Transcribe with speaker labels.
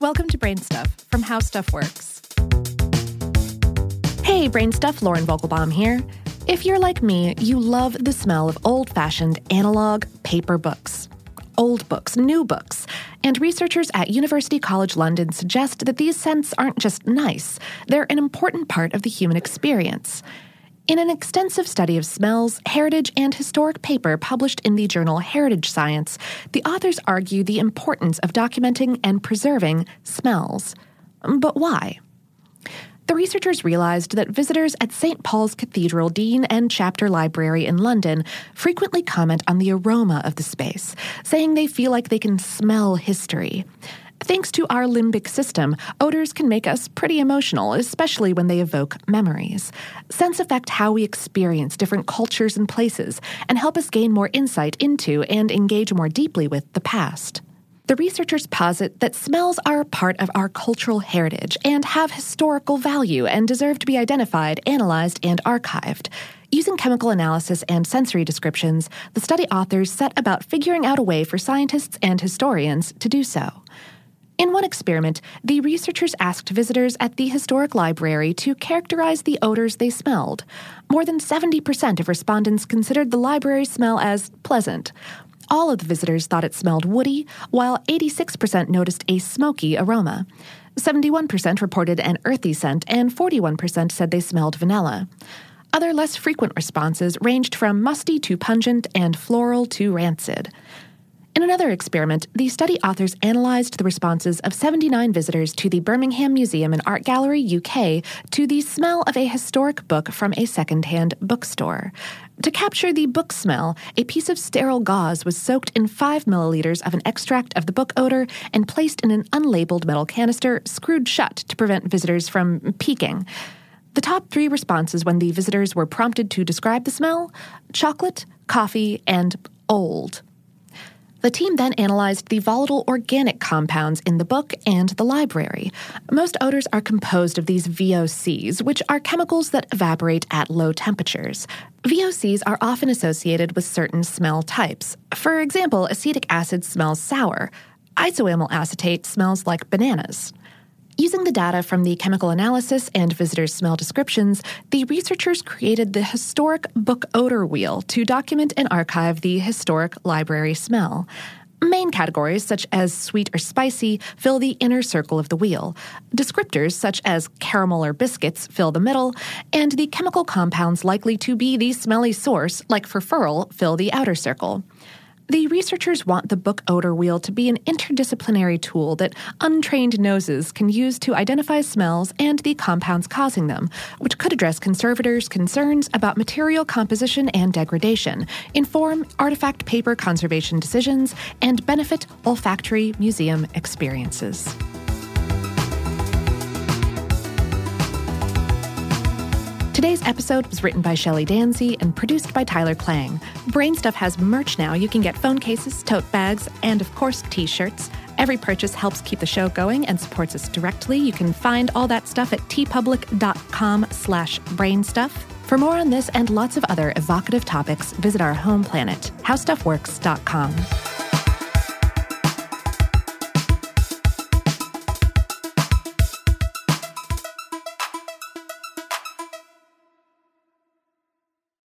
Speaker 1: Welcome to Brain Stuff from How Stuff Works. Hey, Brain Stuff, Lauren Vogelbaum here. If you're like me, you love the smell of old fashioned analog paper books. Old books, new books. And researchers at University College London suggest that these scents aren't just nice, they're an important part of the human experience. In an extensive study of smells, heritage, and historic paper published in the journal Heritage Science, the authors argue the importance of documenting and preserving smells. But why? The researchers realized that visitors at St. Paul's Cathedral Dean and Chapter Library in London frequently comment on the aroma of the space, saying they feel like they can smell history. Thanks to our limbic system, odors can make us pretty emotional, especially when they evoke memories. Scents affect how we experience different cultures and places and help us gain more insight into and engage more deeply with the past. The researchers posit that smells are a part of our cultural heritage and have historical value and deserve to be identified, analyzed, and archived. Using chemical analysis and sensory descriptions, the study authors set about figuring out a way for scientists and historians to do so. In one experiment, the researchers asked visitors at the historic library to characterize the odors they smelled. More than 70% of respondents considered the library smell as pleasant. All of the visitors thought it smelled woody, while 86% noticed a smoky aroma. 71% reported an earthy scent, and 41% said they smelled vanilla. Other less frequent responses ranged from musty to pungent and floral to rancid. In another experiment, the study authors analyzed the responses of 79 visitors to the Birmingham Museum and Art Gallery, UK, to the smell of a historic book from a secondhand bookstore. To capture the book smell, a piece of sterile gauze was soaked in 5 milliliters of an extract of the book odor and placed in an unlabeled metal canister screwed shut to prevent visitors from peeking. The top three responses when the visitors were prompted to describe the smell chocolate, coffee, and old. The team then analyzed the volatile organic compounds in the book and the library. Most odors are composed of these VOCs, which are chemicals that evaporate at low temperatures. VOCs are often associated with certain smell types. For example, acetic acid smells sour. Isoamyl acetate smells like bananas. Using the data from the chemical analysis and visitors' smell descriptions, the researchers created the historic book odor wheel to document and archive the historic library smell. Main categories, such as sweet or spicy, fill the inner circle of the wheel. Descriptors, such as caramel or biscuits, fill the middle, and the chemical compounds likely to be the smelly source, like furfural, fill the outer circle. The researchers want the book odor wheel to be an interdisciplinary tool that untrained noses can use to identify smells and the compounds causing them, which could address conservators' concerns about material composition and degradation, inform artifact paper conservation decisions, and benefit olfactory museum experiences. Today's episode was written by Shelly Danzy and produced by Tyler Klang. Brainstuff has merch now. You can get phone cases, tote bags, and of course, t-shirts. Every purchase helps keep the show going and supports us directly. You can find all that stuff at teepublic.com slash brainstuff. For more on this and lots of other evocative topics, visit our home planet, howstuffworks.com.